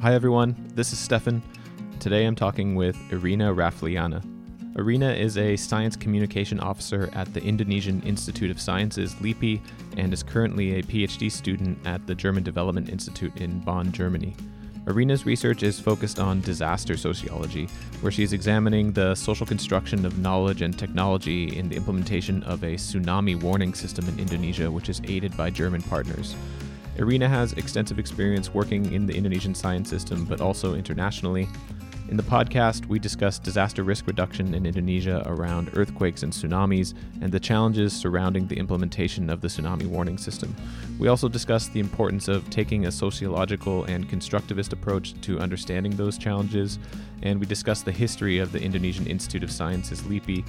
Hi, everyone. This is Stefan. Today I'm talking with Irina Rafliana. Irina is a science communication officer at the Indonesian Institute of Sciences, LIPI, and is currently a PhD student at the German Development Institute in Bonn, Germany. Irina's research is focused on disaster sociology, where she's examining the social construction of knowledge and technology in the implementation of a tsunami warning system in Indonesia, which is aided by German partners. Irina has extensive experience working in the Indonesian science system, but also internationally. In the podcast, we discuss disaster risk reduction in Indonesia around earthquakes and tsunamis and the challenges surrounding the implementation of the tsunami warning system. We also discuss the importance of taking a sociological and constructivist approach to understanding those challenges, and we discuss the history of the Indonesian Institute of Sciences, LIPI,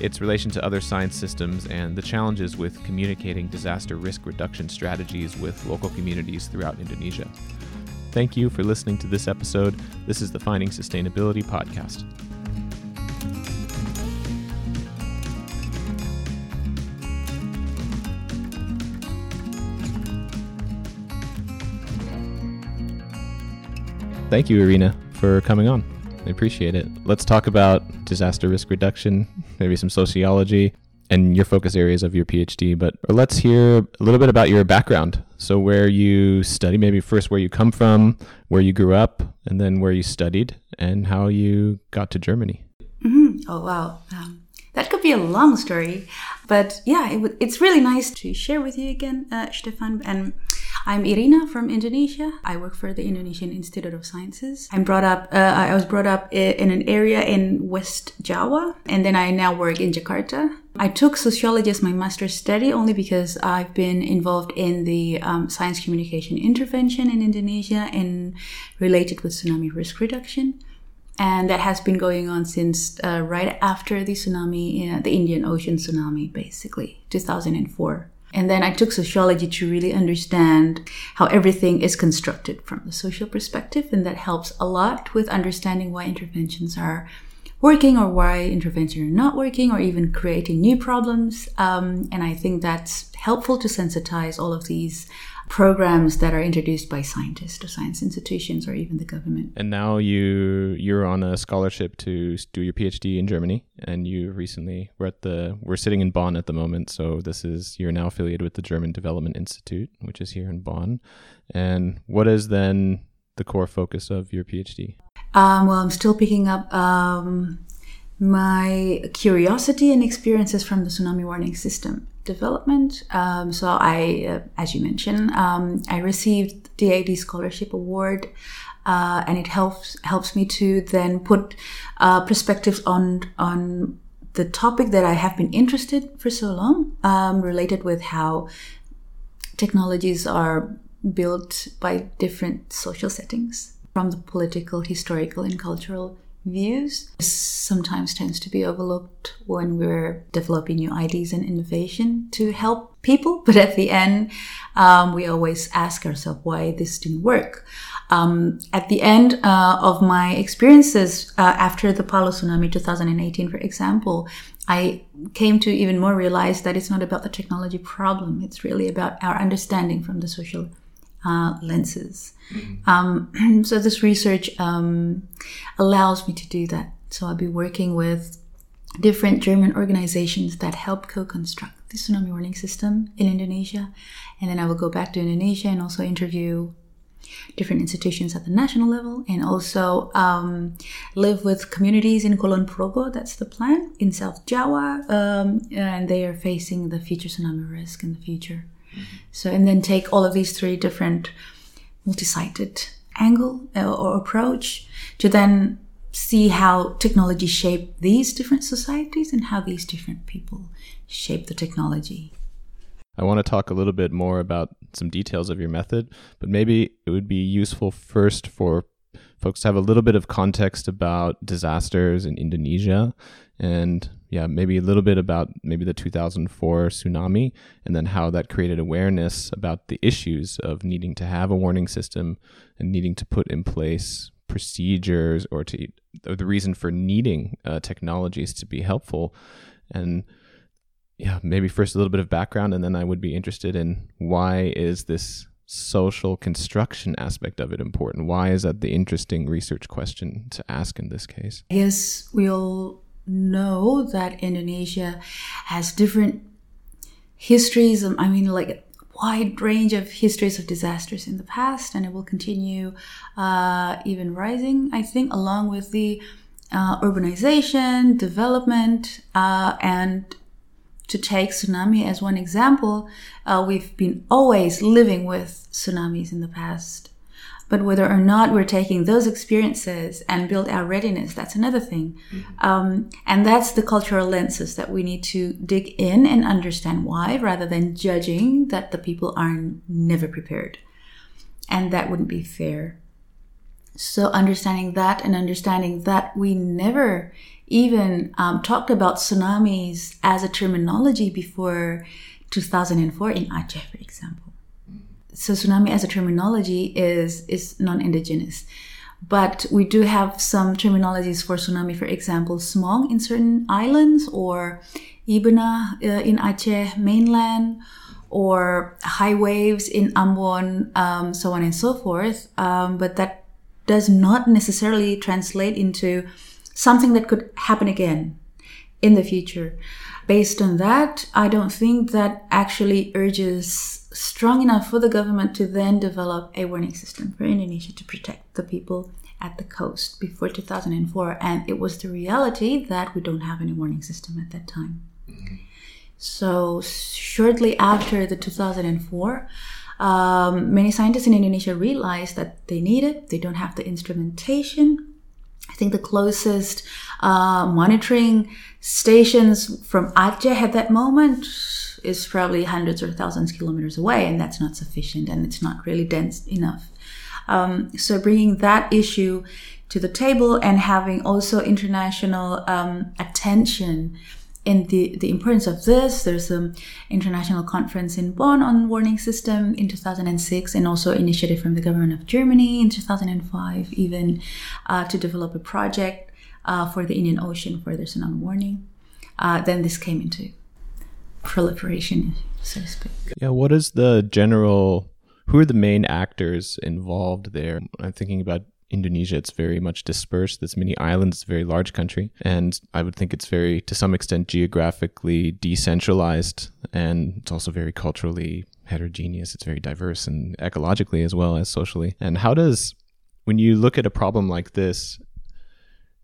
its relation to other science systems, and the challenges with communicating disaster risk reduction strategies with local communities throughout Indonesia. Thank you for listening to this episode. This is the Finding Sustainability Podcast. Thank you, Irina, for coming on. I appreciate it. Let's talk about disaster risk reduction, maybe some sociology, and your focus areas of your PhD. But let's hear a little bit about your background. So, where you study, maybe first where you come from, where you grew up, and then where you studied, and how you got to Germany. Mm-hmm. Oh, wow. Um, that could be a long story. But yeah, it w- it's really nice to share with you again, uh, Stefan. And I'm Irina from Indonesia. I work for the Indonesian Institute of Sciences. I'm brought up, uh, I was brought up in an area in West Java, and then I now work in Jakarta. I took sociology as my master's study only because I've been involved in the um, science communication intervention in Indonesia and related with tsunami risk reduction. And that has been going on since uh, right after the tsunami, uh, the Indian Ocean tsunami, basically, 2004. And then I took sociology to really understand how everything is constructed from the social perspective. And that helps a lot with understanding why interventions are working or why interventions are not working or even creating new problems. Um, and I think that's helpful to sensitize all of these programs that are introduced by scientists or science institutions or even the government. And now you you're on a scholarship to do your PhD in Germany, and you recently we're at the we're sitting in Bonn at the moment. So this is you're now affiliated with the German Development Institute, which is here in Bonn. And what is then the core focus of your PhD? Um, well, I'm still picking up um, my curiosity and experiences from the tsunami warning system development. Um, so I, uh, as you mentioned, um, I received the AD Scholarship Award, uh, and it helps helps me to then put uh, perspectives on on the topic that I have been interested for so long, um, related with how technologies are built by different social settings, from the political, historical, and cultural views sometimes tends to be overlooked when we're developing new ideas and innovation to help people. But at the end, um, we always ask ourselves why this didn't work. Um, at the end uh, of my experiences uh, after the Palu tsunami 2018, for example, I came to even more realize that it's not about the technology problem. It's really about our understanding from the social uh, lenses. Mm-hmm. Um, so this research um, allows me to do that. So I'll be working with different German organizations that help co-construct the tsunami warning system in Indonesia, and then I will go back to Indonesia and also interview different institutions at the national level and also um, live with communities in Kulon Progo. That's the plan in South Java, um, and they are facing the future tsunami risk in the future. So, and then take all of these three different multi-sited angle uh, or approach to then see how technology shape these different societies and how these different people shape the technology. I want to talk a little bit more about some details of your method, but maybe it would be useful first for folks to have a little bit of context about disasters in Indonesia and yeah, maybe a little bit about maybe the 2004 tsunami and then how that created awareness about the issues of needing to have a warning system and needing to put in place procedures or to or the reason for needing uh, technologies to be helpful and yeah maybe first a little bit of background and then i would be interested in why is this social construction aspect of it important? Why is that the interesting research question to ask in this case? Yes, we all know that Indonesia has different histories. I mean, like a wide range of histories of disasters in the past, and it will continue uh, even rising, I think, along with the uh, urbanization, development, uh, and to take tsunami as one example, uh, we've been always living with tsunamis in the past. But whether or not we're taking those experiences and build our readiness, that's another thing. Mm-hmm. Um, and that's the cultural lenses that we need to dig in and understand why, rather than judging that the people are never prepared. And that wouldn't be fair. So understanding that and understanding that we never even um, talked about tsunamis as a terminology before 2004 in Aceh, for example. So tsunami as a terminology is is non-indigenous, but we do have some terminologies for tsunami. For example, smong in certain islands, or ie beuna uh, in Aceh mainland, or high waves in Ambon, um, so on and so forth. Um, but that does not necessarily translate into something that could happen again in the future. Based on that, I don't think that actually urges strong enough for the government to then develop a warning system for Indonesia to protect the people at the coast before 2004. And it was the reality that we don't have any warning system at that time. Mm-hmm. So, shortly after the 2004, um, many scientists in Indonesia realized that they need it. They don't have the instrumentation think the closest uh, monitoring stations from Aceh at that moment is probably hundreds or thousands of kilometers away, and that's not sufficient and it's not really dense enough. Um, so bringing that issue to the table and having also international um, attention in the, the importance of this, there's an international conference in Bonn on warning system in 2006, and also initiative from the government of Germany in 2005, even uh, to develop a project uh, for the Indian Ocean for the tsunami warning. Uh, then this came into proliferation, so to speak. Yeah, what is the general? Who are the main actors involved there? I'm thinking about Indonesia, it's very much dispersed. There's many islands, it's a very large country. And I would think it's very, to some extent, geographically decentralized. And it's also very culturally heterogeneous. It's very diverse and ecologically as well as socially. And how does, when you look at a problem like this,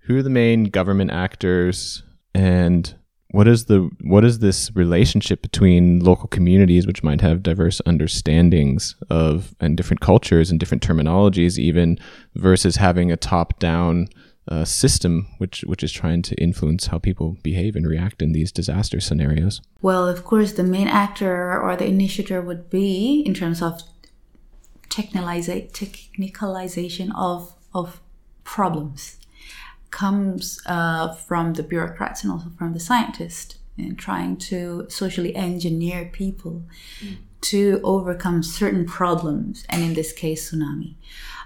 who are the main government actors and what is the what is this relationship between local communities which might have diverse understandings of and different cultures and different terminologies even versus having a top down uh, system which which is trying to influence how people behave and react in these disaster scenarios? Well of course the main actor or the initiator would be in terms of technicalization of of problems comes uh, from the bureaucrats and also from the scientists in trying to socially engineer people mm. to overcome certain problems, and in this case, tsunami.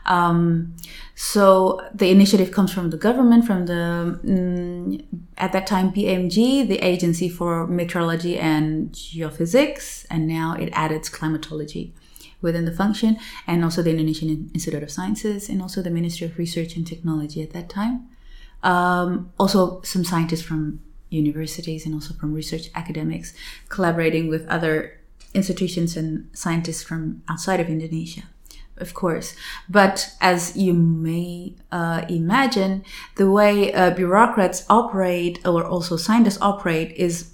Um, so the initiative comes from the government, from the mm, at that time BMG, the Agency for Meteorology and Geophysics, and now it added climatology within the function, and also the Indonesian Institute of Sciences, and also the Ministry of Research and Technology at that time. Um, also, some scientists from universities and also from research academics collaborating with other institutions and scientists from outside of Indonesia, of course. But as you may uh, imagine, the way uh, bureaucrats operate or also scientists operate is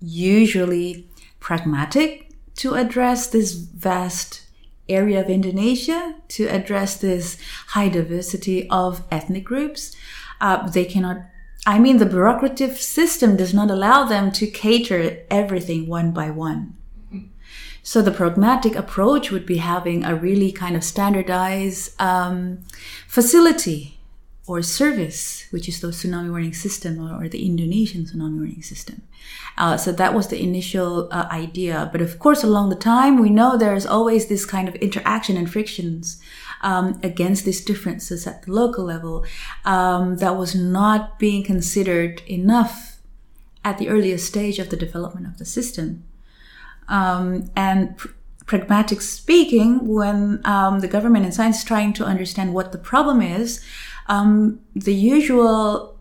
usually pragmatic to address this vast area of Indonesia, to address this high diversity of ethnic groups uh, they cannot I mean, the bureaucratic system does not allow them to cater everything one by one. So the pragmatic approach would be having a really kind of standardized um, facility or service, which is the tsunami warning system or, or the Indonesian tsunami warning system. Uh, so that was the initial uh, idea. But of course, along the time, we know there's always this kind of interaction and frictions um, against these differences at the local level um, that was not being considered enough at the earliest stage of the development of the system. Um, and pr- pragmatic speaking, when um, the government and science is trying to understand what the problem is, um, the usual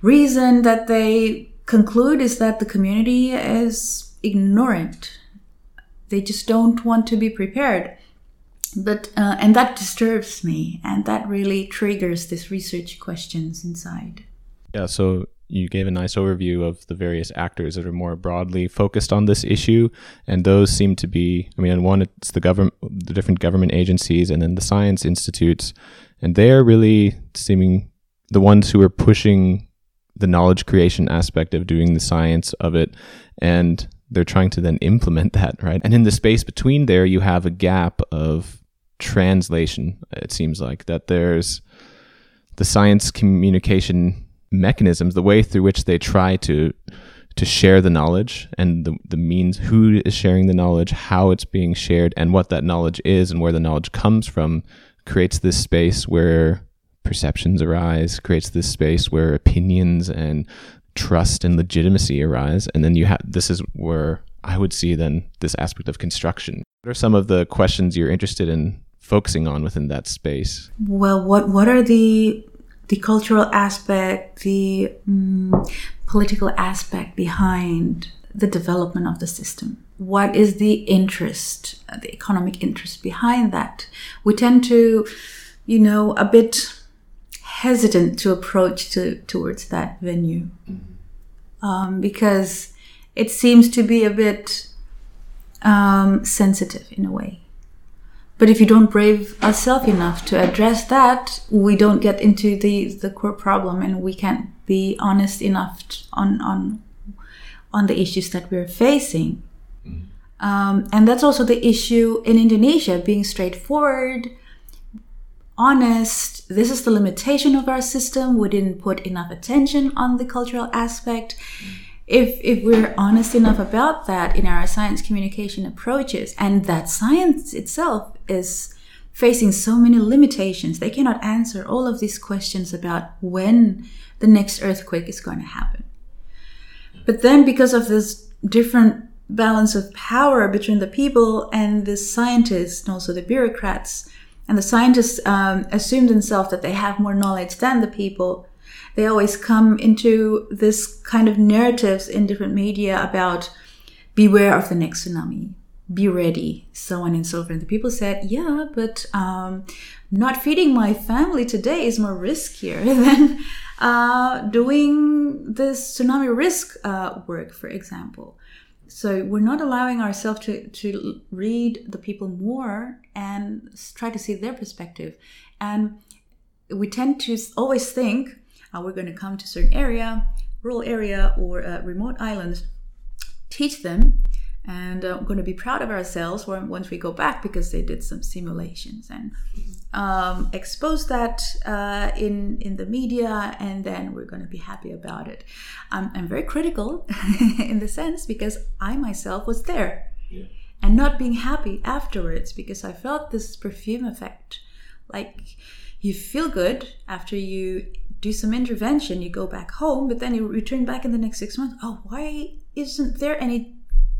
reason that they conclude is that the community is ignorant. They just don't want to be prepared. But uh, and that disturbs me, and that really triggers this research questions inside. Yeah. So you gave a nice overview of the various actors that are more broadly focused on this issue, and those seem to be. I mean, one it's the government, the different government agencies, and then the science institutes, and they are really seeming the ones who are pushing the knowledge creation aspect of doing the science of it. And they're trying to then implement that right? And in the space between there you have a gap of translation it seems like that there's the science communication mechanisms the way through which they try to to share the knowledge and the, the means who is sharing the knowledge how it's being shared and what that knowledge is and where the knowledge comes from creates this space where perceptions arise, creates this space where opinions and trust and legitimacy arise. And then you have this is where I would see then this aspect of construction. What are some of the questions you're interested in focusing on within that space? Well, what what are the the cultural aspect, the um, political aspect behind the development of the system? What is the interest, the economic interest behind that? We tend to, you know, a bit hesitant to approach to, towards that venue mm-hmm. um, because it seems to be a bit um, sensitive in a way. But if you don't brave ourselves enough to address that, we don't get into the, the core problem and we can't be honest enough on, on, on the issues that we're facing. Um, and that's also the issue in Indonesia, being straightforward, honest. This is the limitation of our system. We didn't put enough attention on the cultural aspect. If, if we're honest enough about that in our science communication approaches, and that science itself is facing so many limitations, they cannot answer all of these questions about when the next earthquake is going to happen. But then, because of this different balance of power between the people and the scientists and also the bureaucrats, and the scientists um, assume themselves that they have more knowledge than the people. They always come into this kind of narratives in different media about beware of the next tsunami, be ready, so on and so forth. And the people said, yeah, but um, not feeding my family today is more riskier than uh, doing this tsunami risk uh, work, for example. So we're not allowing ourselves to, to read the people more and try to see their perspective. And we tend to always think uh, we're going to come to certain area, rural area or uh, remote islands, teach them, and uh, we're going to be proud of ourselves once we go back because they did some simulations and um, expose that uh, in in the media, and then we're going to be happy about it. Um, I'm very critical in the sense because I myself was there. Yeah and not being happy afterwards because I felt this perfume effect. Like you feel good after you do some intervention, you go back home, but then you return back in the next six months. Oh, why isn't there any,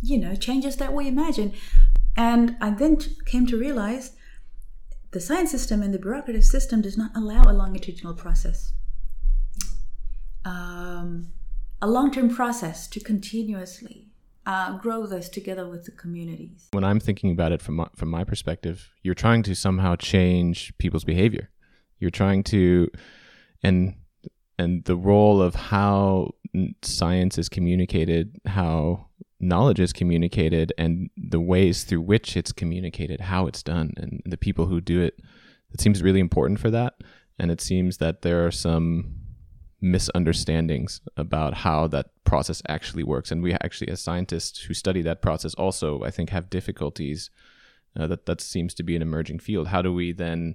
you know, changes that we imagine? And I then came to realize the science system and the bureaucratic system does not allow a longitudinal process. Um, a long term process to continuously uh, grow this together with the communities. When I'm thinking about it from my, from my perspective, you're trying to somehow change people's behavior. You're trying to, and and the role of how science is communicated, how knowledge is communicated, and the ways through which it's communicated, how it's done, and the people who do it. It seems really important for that, and it seems that there are some misunderstandings about how that process actually works. And we actually, as scientists who study that process, also I think have difficulties. Uh, that that seems to be an emerging field. How do we then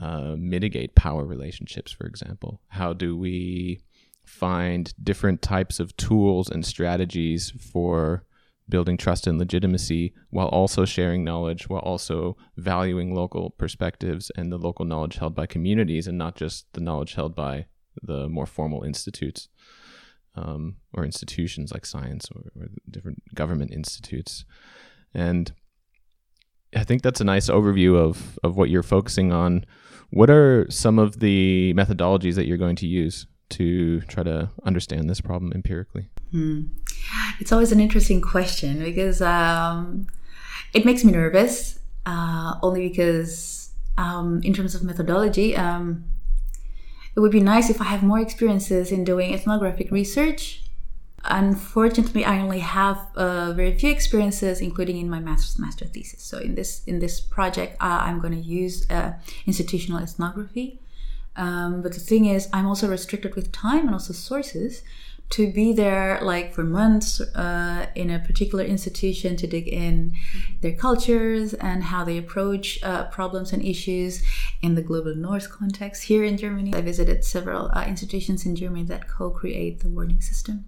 uh, mitigate power relationships, for example? How do we find different types of tools and strategies for building trust and legitimacy while also sharing knowledge, while also valuing local perspectives and the local knowledge held by communities and not just the knowledge held by the more formal institutes um, or institutions like science or, or, different government institutes. And I think that's a nice overview of, of what you're focusing on. What are some of the methodologies that you're going to use to try to understand this problem empirically? Hmm. It's always an interesting question because um, it makes me nervous, uh, only because um, in terms of methodology, um, it would be nice if I have more experiences in doing ethnographic research unfortunately i only have uh, very few experiences including in my master's master thesis so in this in this project uh, i'm going to use uh, institutional ethnography um, but the thing is i'm also restricted with time and also sources to be there like for months uh, in a particular institution to dig in their cultures and how they approach uh, problems and issues in the global north context here in germany i visited several uh, institutions in germany that co-create the warning system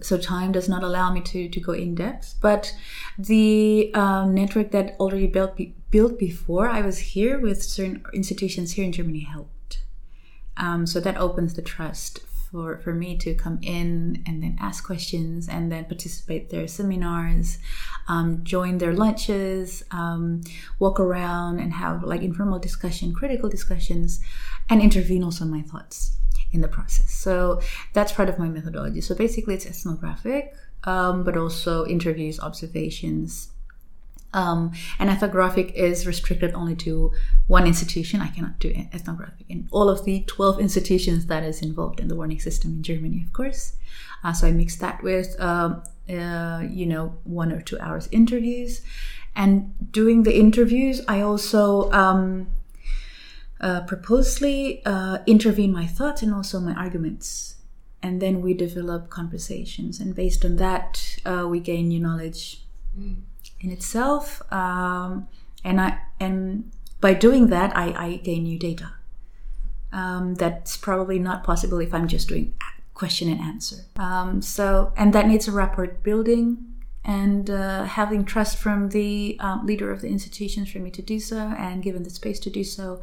so time does not allow me to, to go in depth. But the um, network that already built be, built before I was here with certain institutions here in Germany helped. Um, so that opens the trust for, for me to come in and then ask questions and then participate their seminars, um, join their lunches, um, walk around and have like informal discussion, critical discussions, and intervene also my thoughts in the process. So that's part of my methodology. So basically, it's ethnographic, um, but also interviews, observations. Um, and ethnographic is restricted only to one institution. I cannot do ethnographic in all of the 12 institutions that is involved in the warning system in Germany, of course. Uh, so I mix that with, um, uh, you know, one or two hours interviews. And doing the interviews, I also um, uh, purposely uh, intervene my thoughts and also my arguments. And then we develop conversations. And based on that, uh, we gain new knowledge mm. In itself. Um, and I and by doing that, I, I gain new data. Um, that's probably not possible if I'm just doing question and answer. Um, so, and that needs a rapport building and uh, having trust from the um, leader of the institutions for me to do so and given the space to do so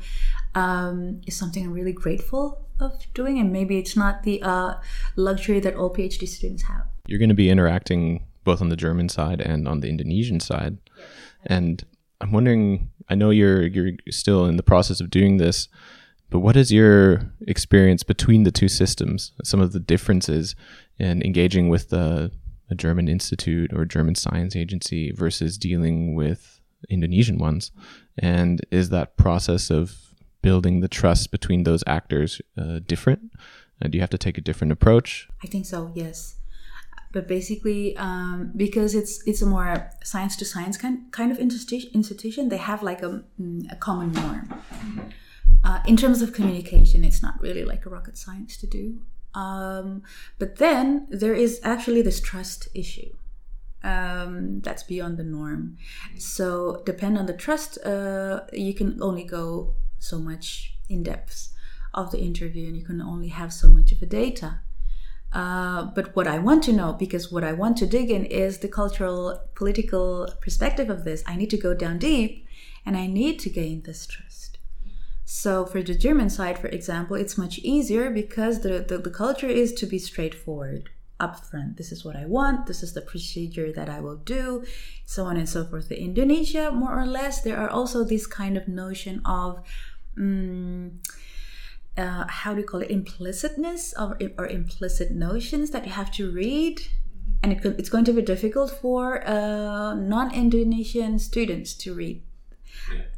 um, is something I'm really grateful of doing. And maybe it's not the uh, luxury that all PhD students have. You're going to be interacting both on the German side and on the Indonesian side. And I'm wondering, I know you're you're still in the process of doing this, but what is your experience between the two systems? Some of the differences in engaging with the a German institute or German science agency versus dealing with Indonesian ones? And is that process of building the trust between those actors uh, different? Uh, do you have to take a different approach? I think so. Yes, but basically, um, because it's it's a more science to science kind kind of institution, they have like a, mm, a common norm. Uh, in terms of communication, it's not really like a rocket science to do. Um, but then there is actually this trust issue. Um, that's beyond the norm. So, depend on the trust, uh, you can only go so much in depth of the interview, and you can only have so much of the data. Uh, but what I want to know, because what I want to dig in is the cultural, political perspective of this, I need to go down deep, and I need to gain this trust. So for the German side, for example, it's much easier because the, the, the, culture is to be straightforward upfront. This is what I want. This is the procedure that I will do, so on and so forth. In Indonesia, more or less, there are also this kind of notion of um, uh, how do you call it implicitness or, or implicit notions that you have to read. And it could, it's going to be difficult for uh, non-indonesian students to read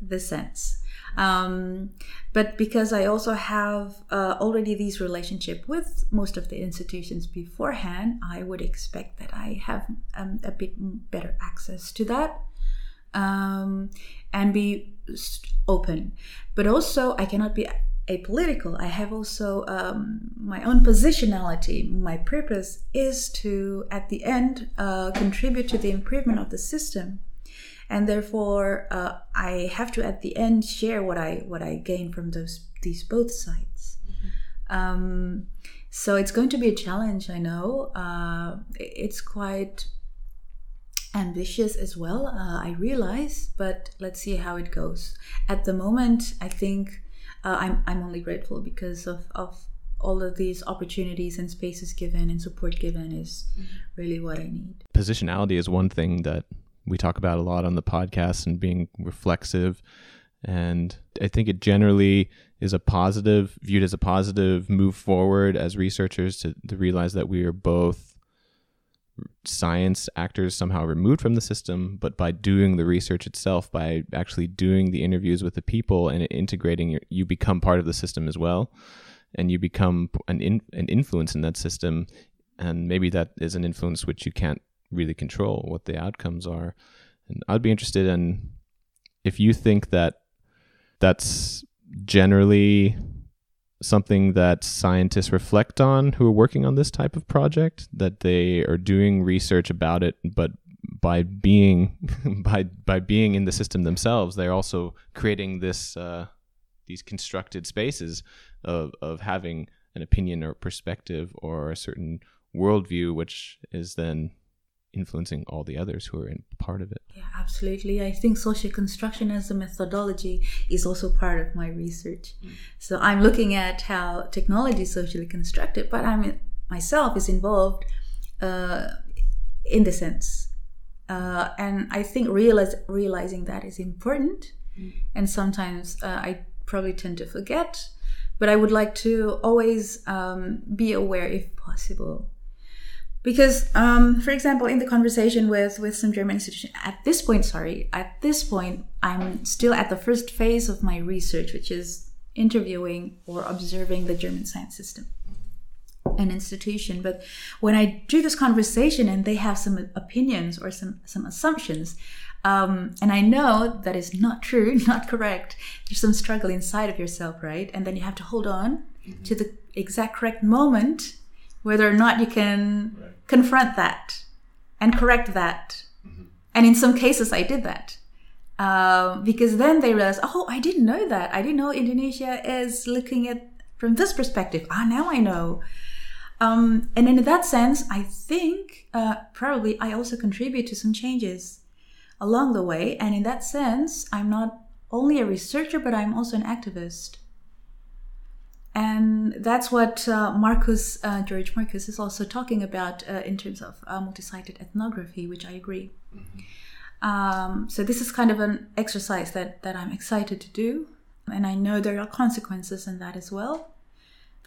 the sense. Um, but because I also have uh, already these relationship with most of the institutions beforehand, I would expect that I have um, a bit better access to that um, and be open. But also, I cannot be apolitical. I have also um, my own positionality. My purpose is to, at the end, uh, contribute to the improvement of the system and therefore uh, I have to at the end share what I what I gain from those these both sides. Mm-hmm. Um, so it's going to be a challenge. I know uh, it's quite ambitious as well. Uh, I realize, but let's see how it goes. At the moment, I think uh, I'm I'm only grateful because of of all of these opportunities and spaces given and support given is really what I need. Positionality is one thing that we talk about a lot on the podcast and being reflexive. And I think it generally is a positive, viewed as a positive move forward as researchers to, to realize that we are both science actors somehow removed from the system, but by doing the research itself, by actually doing the interviews with the people and integrating, your, you become part of the system as well, and you become an in, an influence in that system, and maybe that is an influence which you can't really control what the outcomes are. And I'd be interested in if you think that that's generally something that scientists reflect on who are working on this type of project that they are doing research about it but by being by by being in the system themselves they're also creating this uh, these constructed spaces of of having an opinion or perspective or a certain worldview which is then influencing all the others who are in part of it. Yeah, absolutely. I think social construction as a methodology is also part of my research. Mm. So I'm looking at how technology is socially constructed, but I'm myself is involved uh, in the sense. Uh, and I think realize, realizing that is important. Mm. And sometimes uh, I probably tend to forget, but I would like to always um, be aware if possible because um, for example in the conversation with with some german institution at this point sorry at this point i'm still at the first phase of my research which is interviewing or observing the german science system an institution. But when i do this conversation and they have some opinions or some some assumptions um, and i know that is not true not correct there's some struggle inside of yourself right? And then you have to hold on mm-hmm. to the exact correct moment whether or not you can right confront that and correct that. Mm-hmm. And in some cases, I did that. Um, because then they realized, oh, I didn't know that. I didn't know Indonesia is looking at from this perspective. Ah, now I know. Um, and in that sense, I think uh, probably I also contribute to some changes along the way. And in that sense, I'm not only a researcher, but I'm also an activist. And that's what uh, Marcus, uh, George Marcus, is also talking about uh, in terms of uh, multi sited ethnography, which I agree. Mm-hmm. Um, so this is kind of an exercise that, that I'm excited to do. And I know there are consequences in that as well.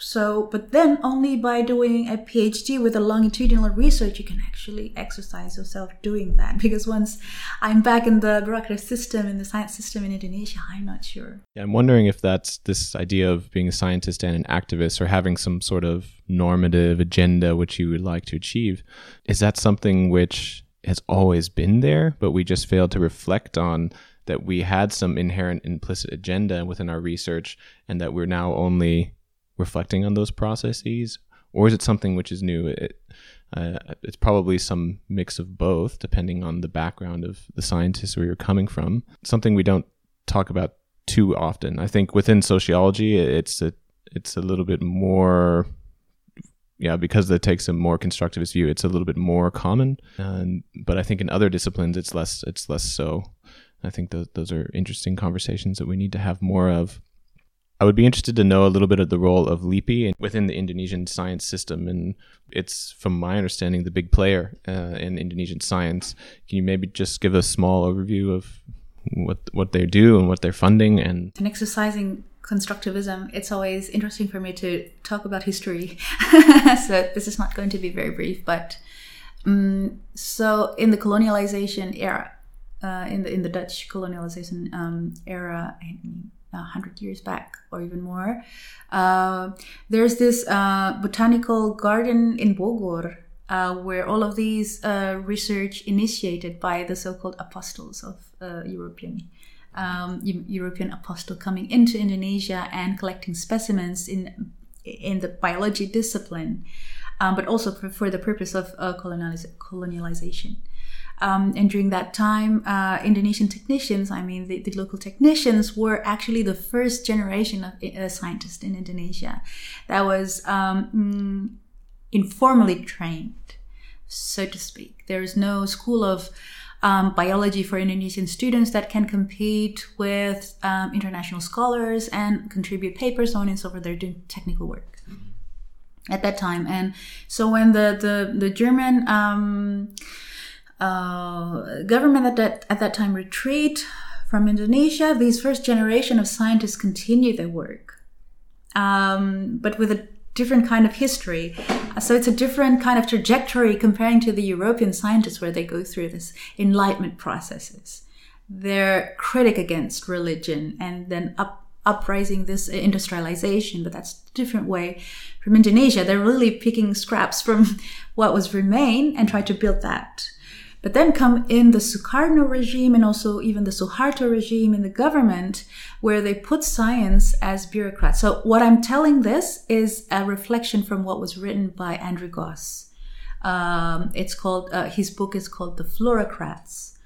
So, but then only by doing a PhD with a longitudinal research, you can actually exercise yourself doing that. Because once I'm back in the bureaucratic system, in the science system in Indonesia, I'm not sure. Yeah, I'm wondering if that's this idea of being a scientist and an activist or having some sort of normative agenda which you would like to achieve. Is that something which has always been there, but we just failed to reflect on that we had some inherent implicit agenda within our research and that we're now only reflecting on those processes, or is it something which is new? It, uh, it's probably some mix of both, depending on the background of the scientists where you're coming from. Something we don't talk about too often. I think within sociology, it's a it's a little bit more yeah, because it takes a more constructivist view, it's a little bit more common. And, but I think in other disciplines, it's less it's less so. I think those those are interesting conversations that we need to have more of. I would be interested to know a little bit of the role of LIPI within the Indonesian science system. And it's, from my understanding, the big player uh, in Indonesian science. Can you maybe just give a small overview of what what they do and what they're funding and and exercising constructivism it's always interesting for me to talk about history so this is not going to be very brief but um, so in the colonialization era uh, in the in the dutch colonialization um, era a hundred years back or even more. Uh, there's this uh, botanical garden in Bogor uh, where all of these uh, research initiated by the so-called apostles of uh, European um, European apostle coming into Indonesia and collecting specimens in in the biology discipline, um, but also for, for, the purpose of uh, colonializ- colonialization. Um, and during that time, uh, Indonesian technicians, I mean, the, the, local technicians were actually the first generation of uh, scientists in Indonesia that was um, mm, informally trained, so to speak. There is no school of um, biology for Indonesian students that can compete with um, international scholars and contribute papers, so on and so forth. They're doing technical work at that time. And so when the, the, the German, um, uh, government at that, at that time retreat from Indonesia, these first generation of scientists continue their work, um, but with a different kind of history. So it's a different kind of trajectory comparing to the European scientists where they go through this enlightenment processes. They're critic against religion and then up uprising this industrialization, but that's a different way from Indonesia. They're really picking scraps from what was remain and try to build that. But then come in the Sukarno regime and also even the Suharto regime in the government, where they put science as bureaucrats. So what I'm telling this is a reflection from what was written by Andrew Goss. Um, it's called uh, his book is called The Floracrats,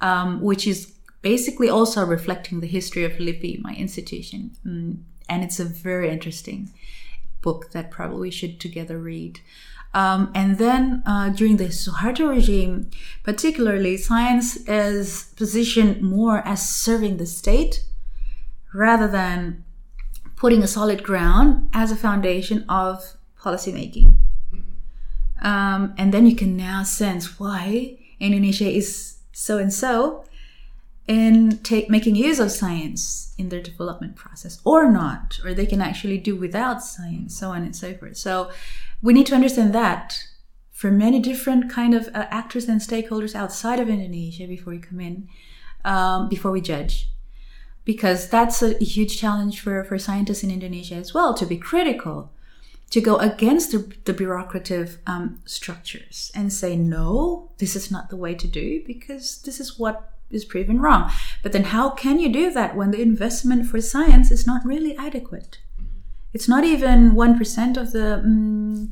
um, which is basically also reflecting the history of LIPI, my institution. Mm, and it's a very interesting book that probably we should together read. Um, and then uh, during the Suharto regime, particularly, science is positioned more as serving the state rather than putting a solid ground as a foundation of policymaking. Um, and then you can now sense why Indonesia is so and so in take, making use of science in their development process or not, or they can actually do without science, so on and so forth. So we need to understand that for many different kind of uh, actors and stakeholders outside of Indonesia before we come in, um, before we judge. Because that's a huge challenge for, for scientists in Indonesia as well, to be critical, to go against the, the bureaucratic um, structures and say, no, this is not the way to do because this is what is proven wrong. But then how can you do that when the investment for science is not really adequate? It's not even 1% of the, um,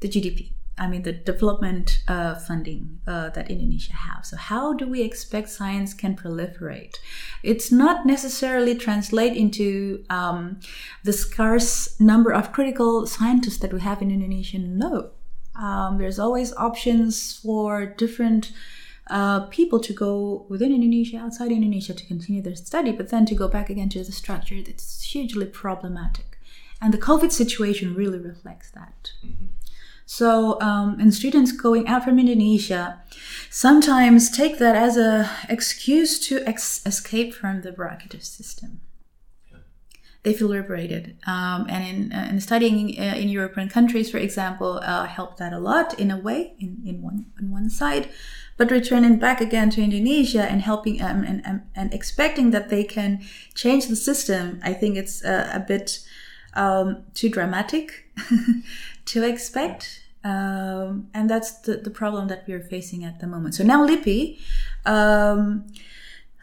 the GDP. I mean, the development uh, funding uh, that Indonesia has. So, how do we expect science can proliferate? It's not necessarily translate into um, the scarce number of critical scientists that we have in Indonesia. No, um, there's always options for different uh, people to go within Indonesia, outside Indonesia to continue their study, but then to go back again to the structure, it's hugely problematic. And the COVID situation really reflects that. Mm-hmm. So, um, and students going out from Indonesia sometimes take that as a excuse to ex- escape from the bureaucratic system. They feel liberated, um, and in, uh, in studying uh, in European countries, for example, uh, helped that a lot in a way. In, in one on one side, but returning back again to Indonesia and helping um, and, and, and, expecting that they can change the system, I think it's uh, a bit um, too dramatic to expect. Um, and that's the, the problem that we're facing at the moment. So now LIPI, um,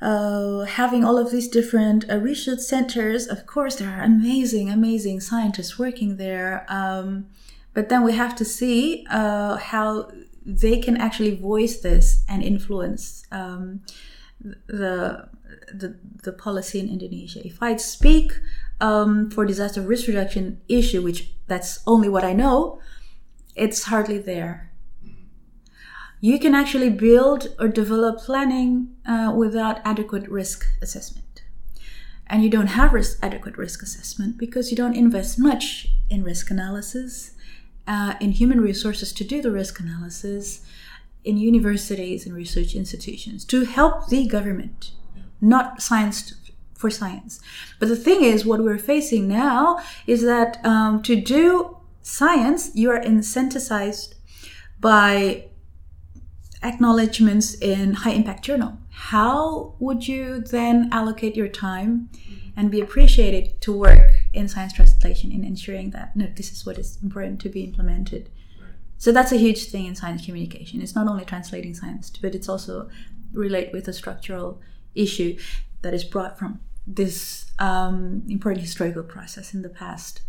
uh, having all of these different uh, research centers, of course, there are amazing, amazing scientists working there. Um, but then we have to see uh, how they can actually voice this and influence um, the, the the policy in Indonesia. If I speak um, for disaster risk reduction issue, which that's only what I know, it's hardly there. You can actually build or develop planning uh, without adequate risk assessment. And you don't have risk, adequate risk assessment because you don't invest much in risk analysis uh, in human resources to do the risk analysis in universities and research institutions to help the government, not science for science. But the thing is, what we're facing now is that um, to do science, you are incentivized by acknowledgments in high impact journal. How would you then allocate your time and be appreciated to work in science translation in ensuring that no, this is what is important to be implemented. So that's a huge thing in science communication. It's not only translating science, but it's also relate with a structural issue that is brought from this um, important historical process in the past.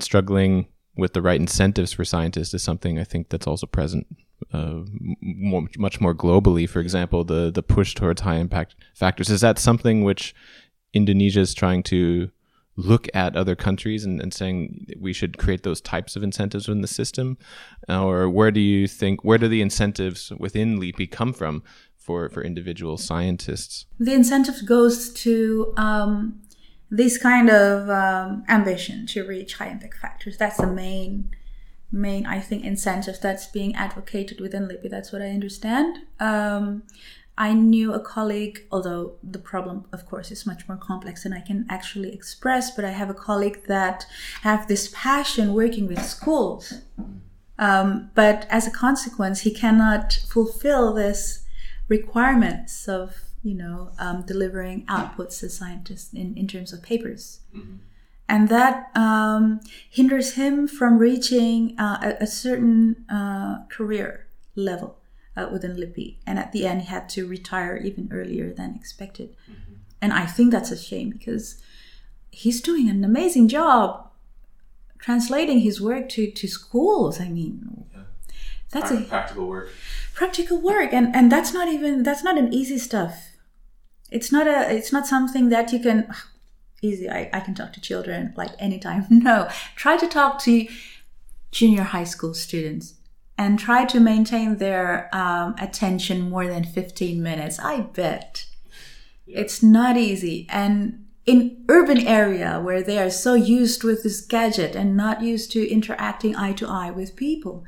Struggling with the right incentives for scientists is something I think that's also present uh, much more globally. For example, the the push towards high impact factors is that something which Indonesia is trying to look at other countries and, and, saying we should create those types of incentives in the system? Or where do you think, where do the incentives within LIPI come from for, for individual scientists? The incentive goes to um, this kind of um, ambition to reach high impact factors. That's the main main, I think, incentive that's being advocated within LIPI. That's what I understand. Um, I knew a colleague, although the problem, of course, is much more complex than I can actually express, but I have a colleague that have this passion working with schools. Um, but as a consequence, he cannot fulfill this requirements of, you know, um, delivering outputs as scientists in, in terms of papers. Mm-hmm. And that um, hinders him from reaching uh, a, a, certain uh, career level uh, within LIPI. And at the end, he had to retire even earlier than expected. Mm-hmm. And I think that's a shame because he's doing an amazing job translating his work to, to schools. I mean, yeah. that's a practical work. Practical work, and and that's not even that's not an easy stuff. It's not a it's not something that you can easy. I, I can talk to children like anytime. No, try to talk to junior high school students and try to maintain their um, attention more than 15 minutes. I bet yeah. it's not easy. And in urban area where they are so used with this gadget and not used to interacting eye to eye with people,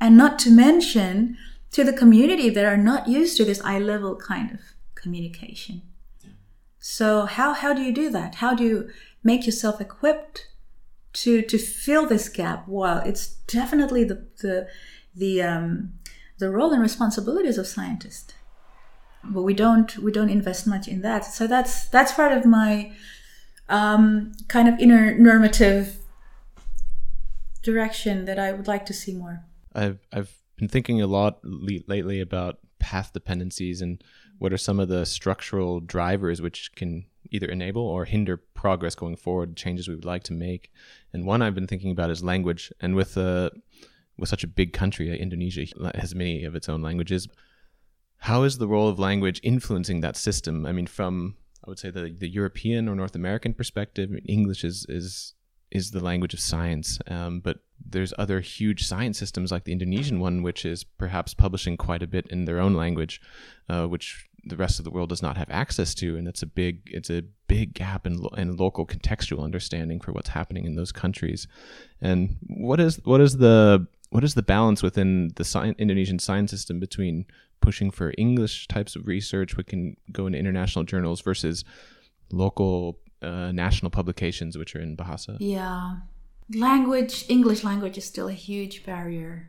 and not to mention to the community that are not used to this eye level kind of communication. Yeah. So how how do you do that? How do you make yourself equipped to to fill this gap? Well, it's definitely the the the um, the role and responsibilities of scientists but we don't we don't invest much in that so that's that's part of my um, kind of inner normative direction that i would like to see more i've i've been thinking a lot lately about path dependencies and what are some of the structural drivers which can either enable or hinder progress going forward changes we would like to make and one i've been thinking about is language and with the uh, with such a big country, uh, Indonesia has many of its own languages. How is the role of language influencing that system? I mean, from I would say the, the European or North American perspective, English is is is the language of science, um, but there's other huge science systems like the Indonesian one, which is perhaps publishing quite a bit in their own language, uh, which the rest of the world does not have access to, and it's a big it's a big gap in, in local contextual understanding for what's happening in those countries. And what is what is the what is the balance within the science, Indonesian science system between pushing for English types of research, which can go into international journals, versus local uh, national publications, which are in Bahasa? Yeah, language, English language is still a huge barrier.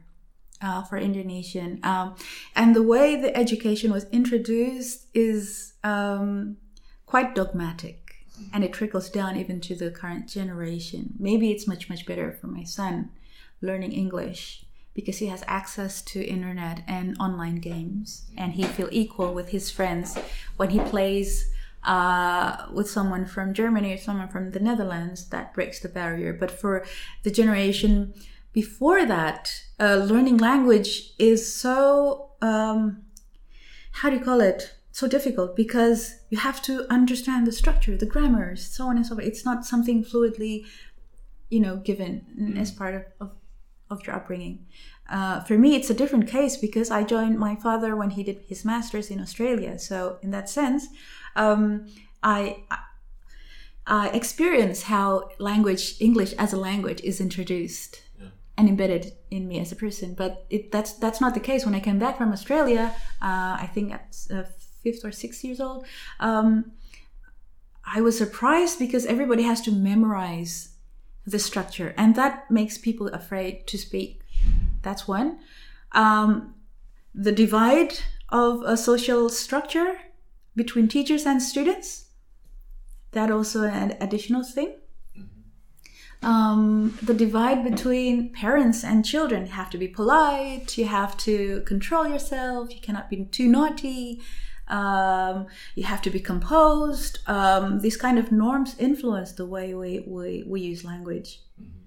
Uh, for Indonesian, um, and the way the education was introduced is um, quite dogmatic, and it trickles down even to the current generation. Maybe it's much much better for my son, learning English because he has access to internet and online games and he feel equal with his friends when he plays uh, with someone from Germany or someone from the Netherlands that breaks the barrier but for the generation before that uh, learning language is so um, how do you call it so difficult because you have to understand the structure the grammars so on and so forth it's not something fluidly you know given mm. as part of, of of your upbringing. Uh, for me, it's a different case because I joined my father when he did his master's in Australia. So, in that sense, um, I, I experience how language, English as a language, is introduced yeah. and embedded in me as a person. But it, that's that's not the case. When I came back from Australia, uh, I think at uh, fifth or sixth years old, um, I was surprised because everybody has to memorize the structure, and that makes people afraid to speak. That's one. Um, the divide of a social structure between teachers and students. That also an additional thing. Um, the divide between parents and children. You have to be polite. You have to control yourself. You cannot be too naughty. Um, you have to be composed. Um, these kind of norms influence the way we, we, we use language mm-hmm.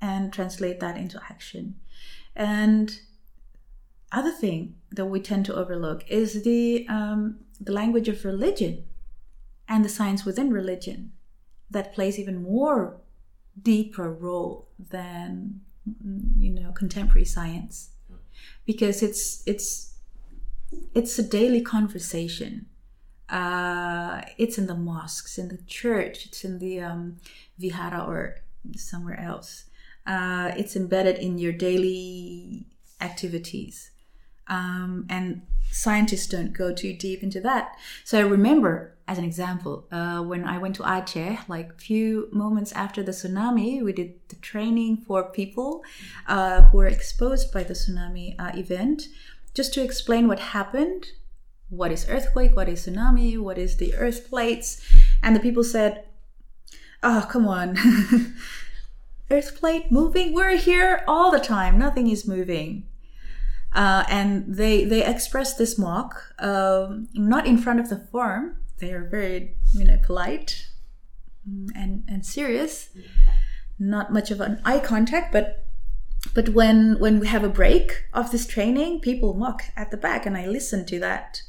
and translate that into action. And other thing that we tend to overlook is the um, the language of religion and the science within religion that plays even more deeper role than you know contemporary science because it's it's it's a daily conversation. Uh, it's in the mosques, in the church, it's in the um, vihara or somewhere else. Uh, it's embedded in your daily activities. Um, and scientists don't go too deep into that. So remember, as an example, uh, when I went to Aceh, like few moments after the tsunami, we did the training for people uh, who were exposed by the tsunami uh, event, just to explain what happened, what is earthquake, what is tsunami, what is the earth plates, and the people said, "Oh, come on." Earth plate moving? We're here all the time. Nothing is moving uh, and they they express this mock um, not in front of the forum. They are very you know polite and and serious. Not much of an eye contact, but but when when we have a break of this training, people mock at the back, and I listen to that.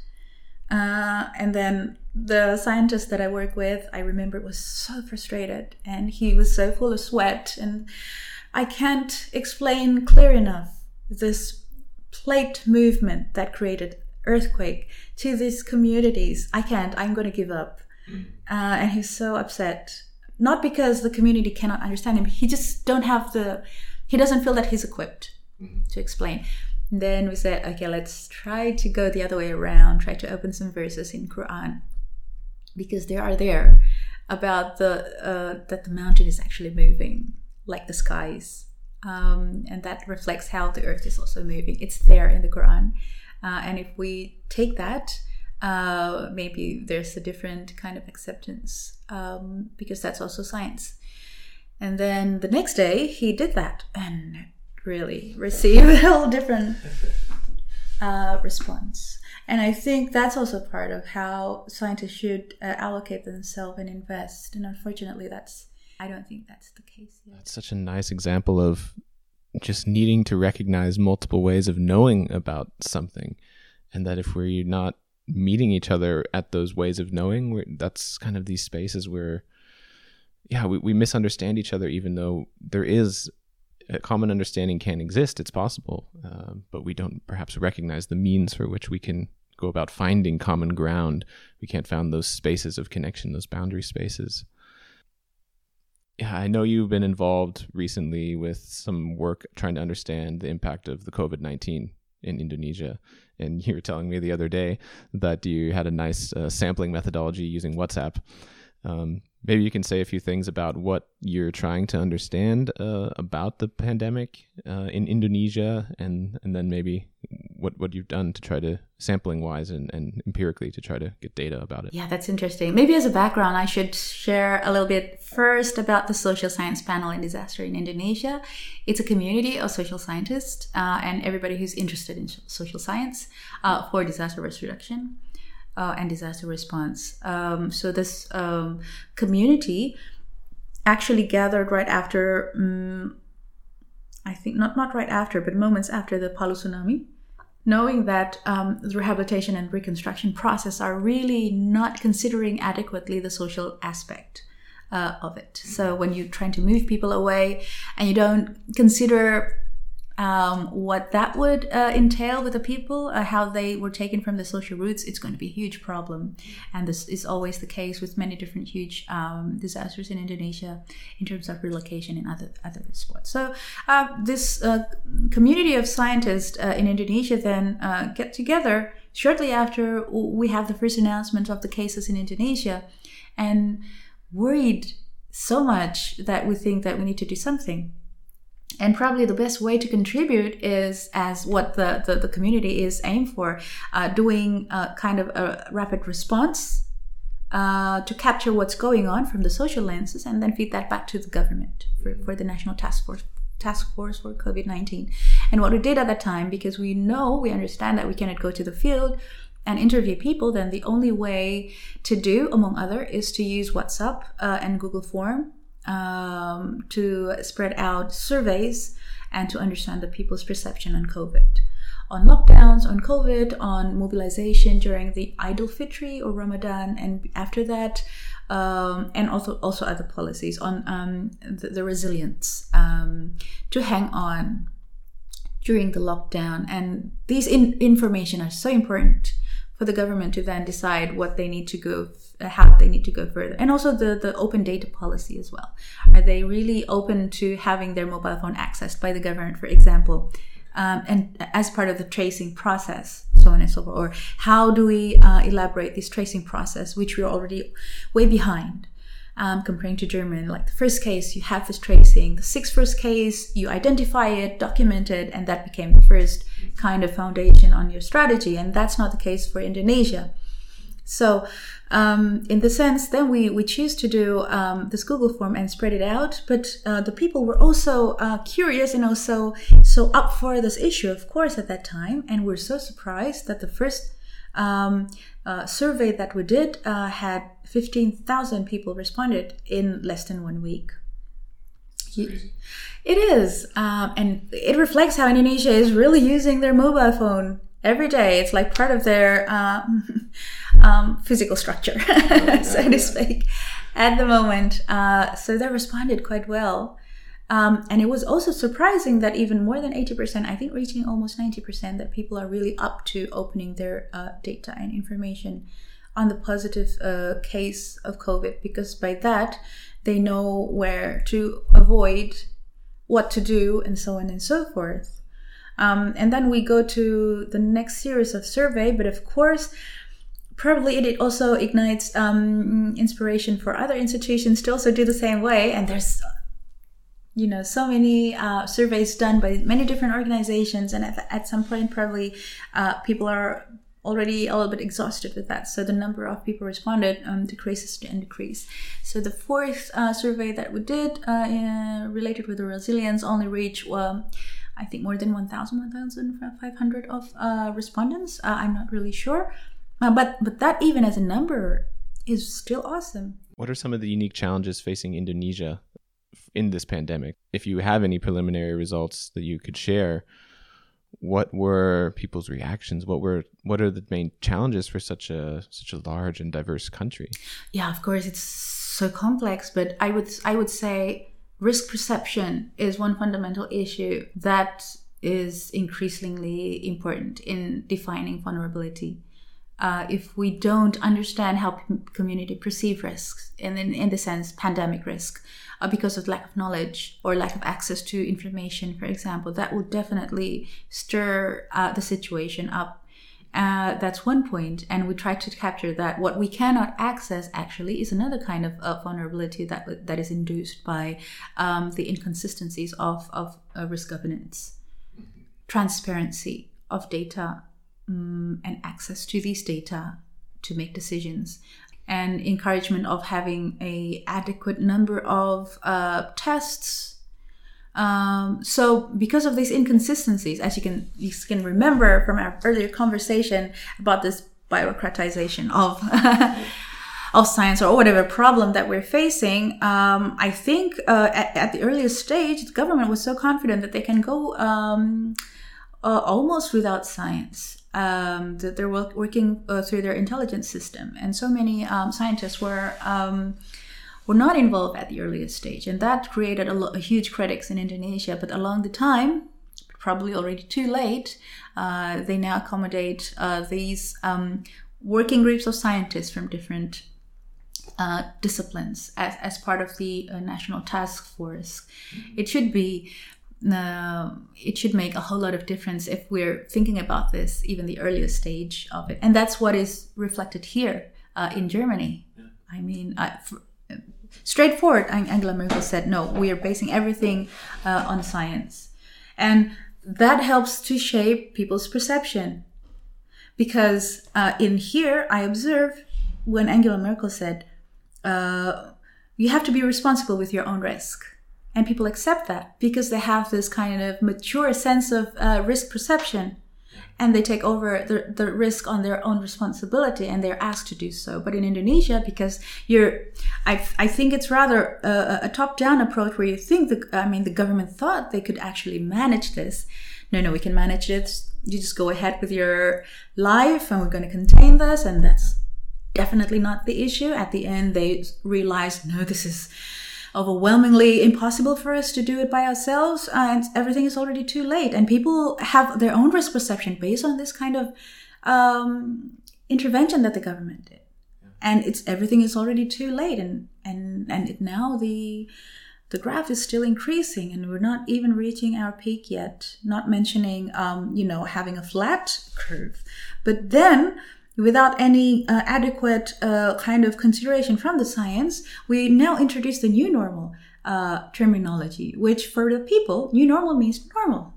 Uh, and then the scientist that I work with, I remember was so frustrated, and he was so full of sweat, and I can't explain clear enough this plate movement that created earthquake to these communities. I can't. I'm going to give up. Mm. Uh, and he's so upset, not because the community cannot understand him. He just don't have the. He doesn't feel that he's equipped mm. to explain. And then we said, okay, let's try to go the other way around. Try to open some verses in Quran because they are there about the uh, that the mountain is actually moving like the skies um, and that reflects how the earth is also moving. It's there in the Quran. Uh, and if we take that, uh, maybe there's a different kind of acceptance um, because that's also science. And then the next day, he did that and really received a whole different uh, response. And I think that's also part of how scientists should uh, allocate themselves and invest. And unfortunately, that's I don't think that's the case yet. That's such a nice example of just needing to recognize multiple ways of knowing about something. And that if we're not meeting each other at those ways of knowing, that's kind of these spaces where, yeah, we, we misunderstand each other, even though there is a common understanding can exist, it's possible, uh, but we don't perhaps recognize the means for which we can go about finding common ground. We can't find those spaces of connection, those boundary spaces I know you've been involved recently with some work trying to understand the impact of the COVID 19 in Indonesia. And you were telling me the other day that you had a nice uh, sampling methodology using WhatsApp. Um, maybe you can say a few things about what you're trying to understand uh, about the pandemic uh, in Indonesia, and and then maybe what what you've done to try to sampling wise and, and empirically to try to get data about it. Yeah, that's interesting. Maybe as a background, I should share a little bit first about the Social Science Panel in Disaster in Indonesia. It's a community of social scientists uh, and everybody who's interested in social science uh, for disaster risk reduction uh, and disaster response. Um, so this um, community actually gathered right after, um, I think not not right after, but moments after the Palu tsunami. Knowing that um, the rehabilitation and reconstruction process are really not considering adequately the social aspect uh, of it. So when you're trying to move people away and you don't consider um, what that would uh, entail with the people, uh, how they were taken from the social roots, it's going to be a huge problem. And this is always the case with many different huge um, disasters in Indonesia in terms of relocation and other other spots. So uh, this uh, community of scientists uh, in Indonesia then uh, get together shortly after we have the first announcement of the cases in Indonesia, and worried so much that we think that we need to do something and probably the best way to contribute is as what the, the, the community is aimed for uh, doing a kind of a rapid response uh, to capture what's going on from the social lenses and then feed that back to the government for, for the national task force task force for covid-19 and what we did at that time because we know we understand that we cannot go to the field and interview people then the only way to do among other is to use whatsapp uh, and google form um, to spread out surveys and to understand the people's perception on COVID. On lockdowns, on COVID, on mobilization during the Idul Fitri or Ramadan, and after that, um, and also also other policies on um, the, the, resilience um, to hang on during the lockdown. And these in- information are so important for the government to then decide what they need to go, uh, how they need to go further. And also the, the open data policy as well. Are they really open to having their mobile phone accessed by the government, for example? Um, and as part of the tracing process, so on and so forth. Or how do we uh, elaborate this tracing process, which we're already way behind? Um, comparing to German, like the first case, you have this tracing. The sixth first case, you identify it, document it, and that became the first kind of foundation on your strategy. And that's not the case for Indonesia. So, um, in the sense, then we, we choose to do um, this Google form and spread it out. But uh, the people were also uh, curious and also so up for this issue, of course, at that time. And we're so surprised that the first um, uh, survey that we did uh, had 15,000 people responded in less than one week. It is. Um, and it reflects how Indonesia is really using their mobile phone every day. It's like part of their um, um, physical structure, so to speak, at the moment. Uh, so they responded quite well. Um, and it was also surprising that even more than 80%, I think reaching almost 90%, that people are really up to opening their uh, data and information on the positive uh, case of COVID, because by that, they know where to avoid, what to do, and so on and so forth. Um, and then we go to the next series of survey, but of course, probably it also ignites um, inspiration for other institutions to also do the same way. And there's, you know, so many uh, surveys done by many different organizations, and at, at some point, probably uh, people are already a little bit exhausted with that. So the number of people responded um, decreases and decrease. So the fourth uh, survey that we did uh, related with the resilience only reached. Well, I think more than 1,000, 1,500 of uh, respondents. Uh, I'm not really sure, uh, but but that even as a number is still awesome. What are some of the unique challenges facing Indonesia in this pandemic? If you have any preliminary results that you could share, what were people's reactions? What were what are the main challenges for such a such a large and diverse country? Yeah, of course, it's so complex, but I would I would say risk perception is one fundamental issue that is increasingly important in defining vulnerability. Uh, if we don't understand how p- community perceive risks, and in, in the sense pandemic risk, uh, because of lack of knowledge or lack of access to information, for example, that would definitely stir uh, the situation up. Uh, that's one point, and we try to capture that. What we cannot access actually is another kind of vulnerability that that is induced by um, the inconsistencies of of uh, risk governance, transparency of data, um, and access to these data to make decisions, and encouragement of having a adequate number of uh, tests um, so because of these inconsistencies, as you can you can remember from our earlier conversation about this bureaucratization of of science or whatever problem that we're facing, um, I think uh, at, at, the earliest stage, the government was so confident that they can go um, uh, almost without science. Um, that they're working uh, through their intelligence system, and so many um, scientists were um, were not involved at the earliest stage, and that created a, lo- a huge critics in Indonesia. But along the time, probably already too late, uh, they now accommodate uh, these um, working groups of scientists from different uh, disciplines as, as part of the uh, national task force. It should be. Uh, it should make a whole lot of difference if we're thinking about this even the earliest stage of it and that's what is reflected here uh, in germany yeah. i mean for, straightforward. Angela Merkel said, no, we are basing everything uh, on science. And that helps to shape people's perception. Because uh, in here, I observe when Angela Merkel said, uh, you have to be responsible with your own risk. And people accept that because they have this kind of mature sense of uh, risk perception. And they take over the, the risk on their own responsibility and they're asked to do so. But in indonesia because you're i, I think it's rather a, a top-down approach where you think the i mean the government thought they could actually manage this. No no we can manage it. You just go ahead with your life and we're going to contain this and that's definitely not the issue. At the end they realized no this is overwhelmingly impossible for us to do it by ourselves and everything is already too late. And people have their own risk perception based on this kind of um, intervention that the government did. And it's everything is already too late and and and it, now the the graph is still increasing and we're not even reaching our peak yet. Not mentioning um, you know having a flat curve. But then without any uh, adequate uh, kind of consideration from the science we now introduce the new normal uh, terminology which for the people new normal means normal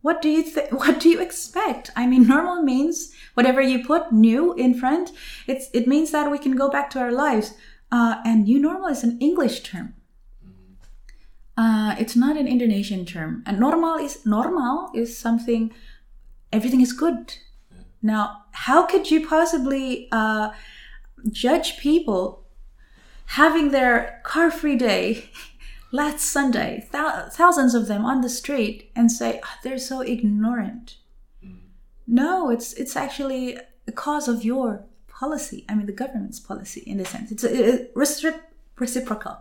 what do you think what do you expect i mean normal means whatever you put new in front it's it means that we can go back to our lives uh, and new normal is an english term uh, it's not an Indonesian term. And normal is normal is something. Everything is good. Now, how could you possibly uh, judge people having their car-free day last Sunday, th- thousands of them on the street, and say oh, they're so ignorant? No, it's it's actually a cause of your policy. I mean, the government's policy in a sense. It's a, a reciprocal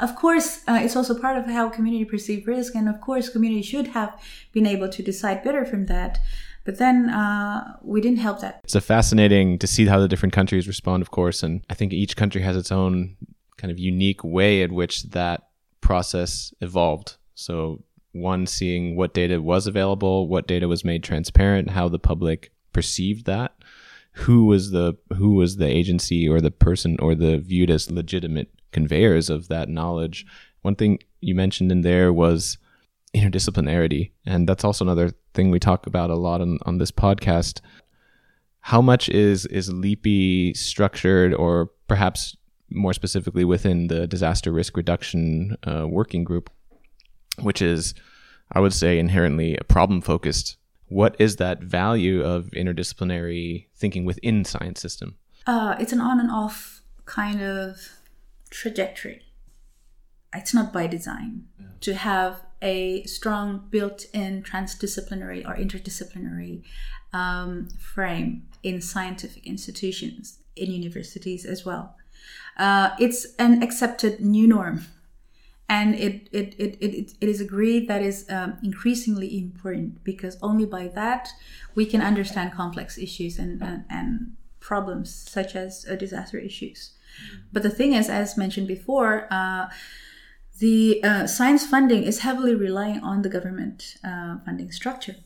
of course, uh, it's also part of how community perceive risk, and of course, community should have been able to decide better from that. But then uh, we didn't help that. It's a fascinating to see how the different countries respond, of course, and I think each country has its own kind of unique way in which that process evolved. So, one seeing what data was available, what data was made transparent, how the public perceived that, who was the who was the agency or the person or the viewed as legitimate conveyors of that knowledge. One thing you mentioned in there was interdisciplinarity. And that's also another thing we talk about a lot on, on this podcast. How much is is LIPI structured or perhaps more specifically within the disaster risk reduction uh, working group, which is, I would say, inherently a problem focused. What is that value of interdisciplinary thinking within science system? Uh, it's an on and off kind of trajectory. It's not by design yeah. to have a strong built-in transdisciplinary or interdisciplinary um, frame in scientific institutions, in universities as well. Uh, it's an accepted new norm, and it it, it, it, it is agreed that is um, increasingly important because only by that we can understand complex issues and, and, and problems such as uh, disaster issues. But the thing is, as mentioned before, uh, the uh, science funding is heavily relying on the government uh, funding structure.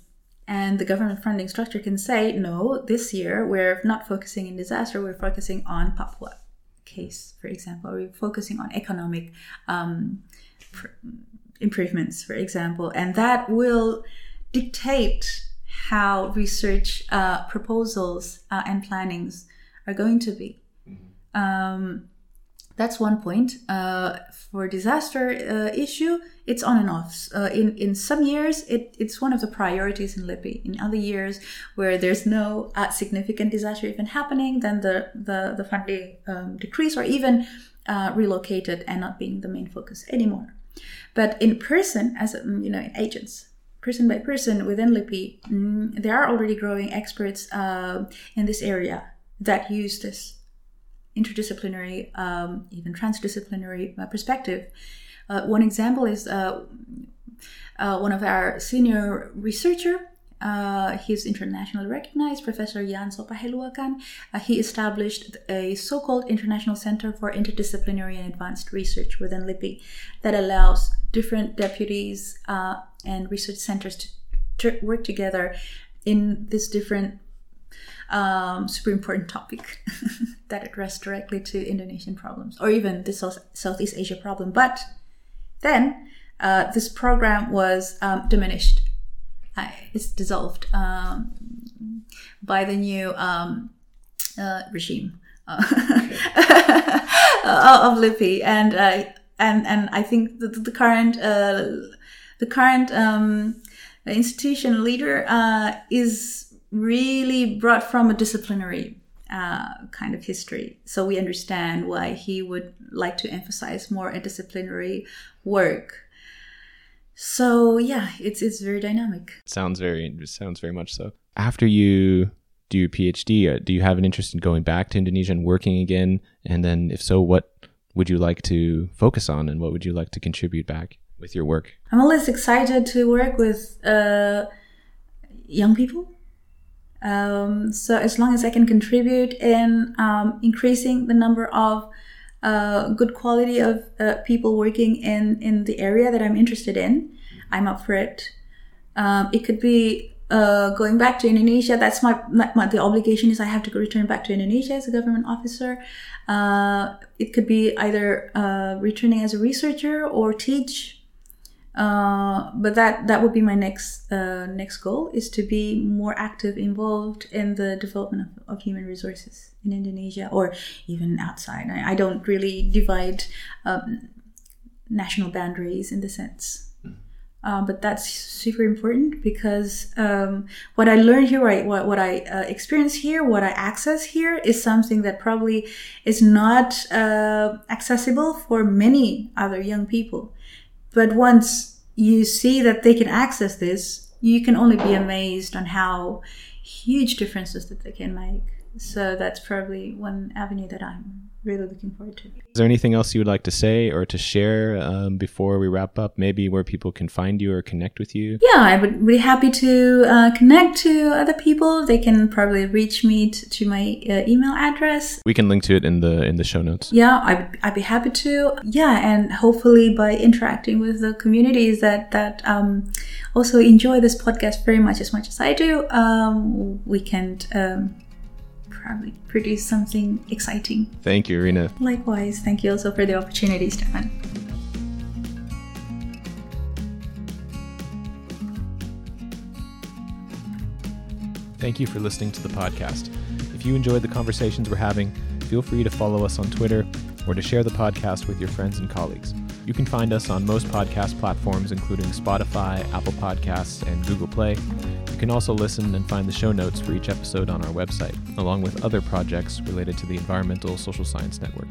And the government funding structure can say, no, this year we're not focusing in disaster, we're focusing on Papua case, for example. We're focusing on economic um, pr- improvements, for example. And that will dictate how research uh, proposals uh, and plannings are going to be. Um, that's one point. Uh, for disaster uh, issue, it's on and off. Uh, in in some years, it, it's one of the priorities in LIPI. In other years, where there's no uh, significant disaster event happening, then the the, the funding um, decrease or even uh, relocated and not being the main focus anymore. But in person, as um, you know, in agents, person by person within LIPI, mm, there are already growing experts uh, in this area that use this interdisciplinary, um, even transdisciplinary uh, perspective. Uh, one example is uh, uh one of our senior researcher. Uh, he's internationally recognized, Professor Jan Sopaheluwakan. Uh, he established a so-called International Center for Interdisciplinary and Advanced Research within LIPI that allows different deputies and research centers to, to work together in this different um, super important topic that addressed directly to Indonesian problems or even the South, Southeast Asia problem. But then uh, this program was um, diminished. Uh, it's dissolved um, by the new um, uh, regime uh, of LIPI, and uh, and and I think the, the current uh, the current um, institution leader is really brought from a disciplinary uh, kind of history. So we understand why he would like to emphasize more a disciplinary work. So yeah, it's it's very dynamic. Sounds very sounds very much so. After you do your PhD, uh, do you have an interest in going back to Indonesia and working again? And then, if so, what would you like to focus on, and what would you like to contribute back with your work? I'm always excited to work with uh, young people Um, so as long as I can contribute in um, increasing the number of uh, good quality of uh, people working in in the area that I'm interested in, I'm up for it. Um, it could be uh, going back to Indonesia. That's my, my, my, the obligation is I have to return back to Indonesia as a government officer. Uh, it could be either uh, returning as a researcher or teach uh, but that that would be my next uh, next goal is to be more active involved in the development of, of human resources in Indonesia or even outside. I, I don't really divide um, national boundaries in the sense. Hmm. Uh, but that's super important because um, what I learn here, what, what, what I uh, experience here, what I access here is something that probably is not uh, accessible for many other young people. But once you see that they can access this, you can only be amazed on how huge differences that they can make. So that's probably one avenue that I'm really looking forward to. Is there anything else you would like to say or to share um, before we wrap up? Maybe where people can find you or connect with you? Yeah, I would be happy to uh, connect to other people. They can probably reach me t- to my uh, email address. We can link to it in the in the show notes. Yeah, I'd, I'd be happy to. Yeah, and hopefully by interacting with the communities that that um, also enjoy this podcast very much as much as I do, um, we can um, probably produce something exciting. Thank you, Irina. Likewise. Thank you also for the opportunity, Stefan. Thank you for listening to the podcast. If you enjoyed the conversations we're having, feel free to follow us on Twitter or to share the podcast with your friends and colleagues. You can find us on most podcast platforms, including Spotify, Apple Podcasts, and Google Play. You can also listen and find the show notes for each episode on our website, along with other projects related to the Environmental Social Science Network.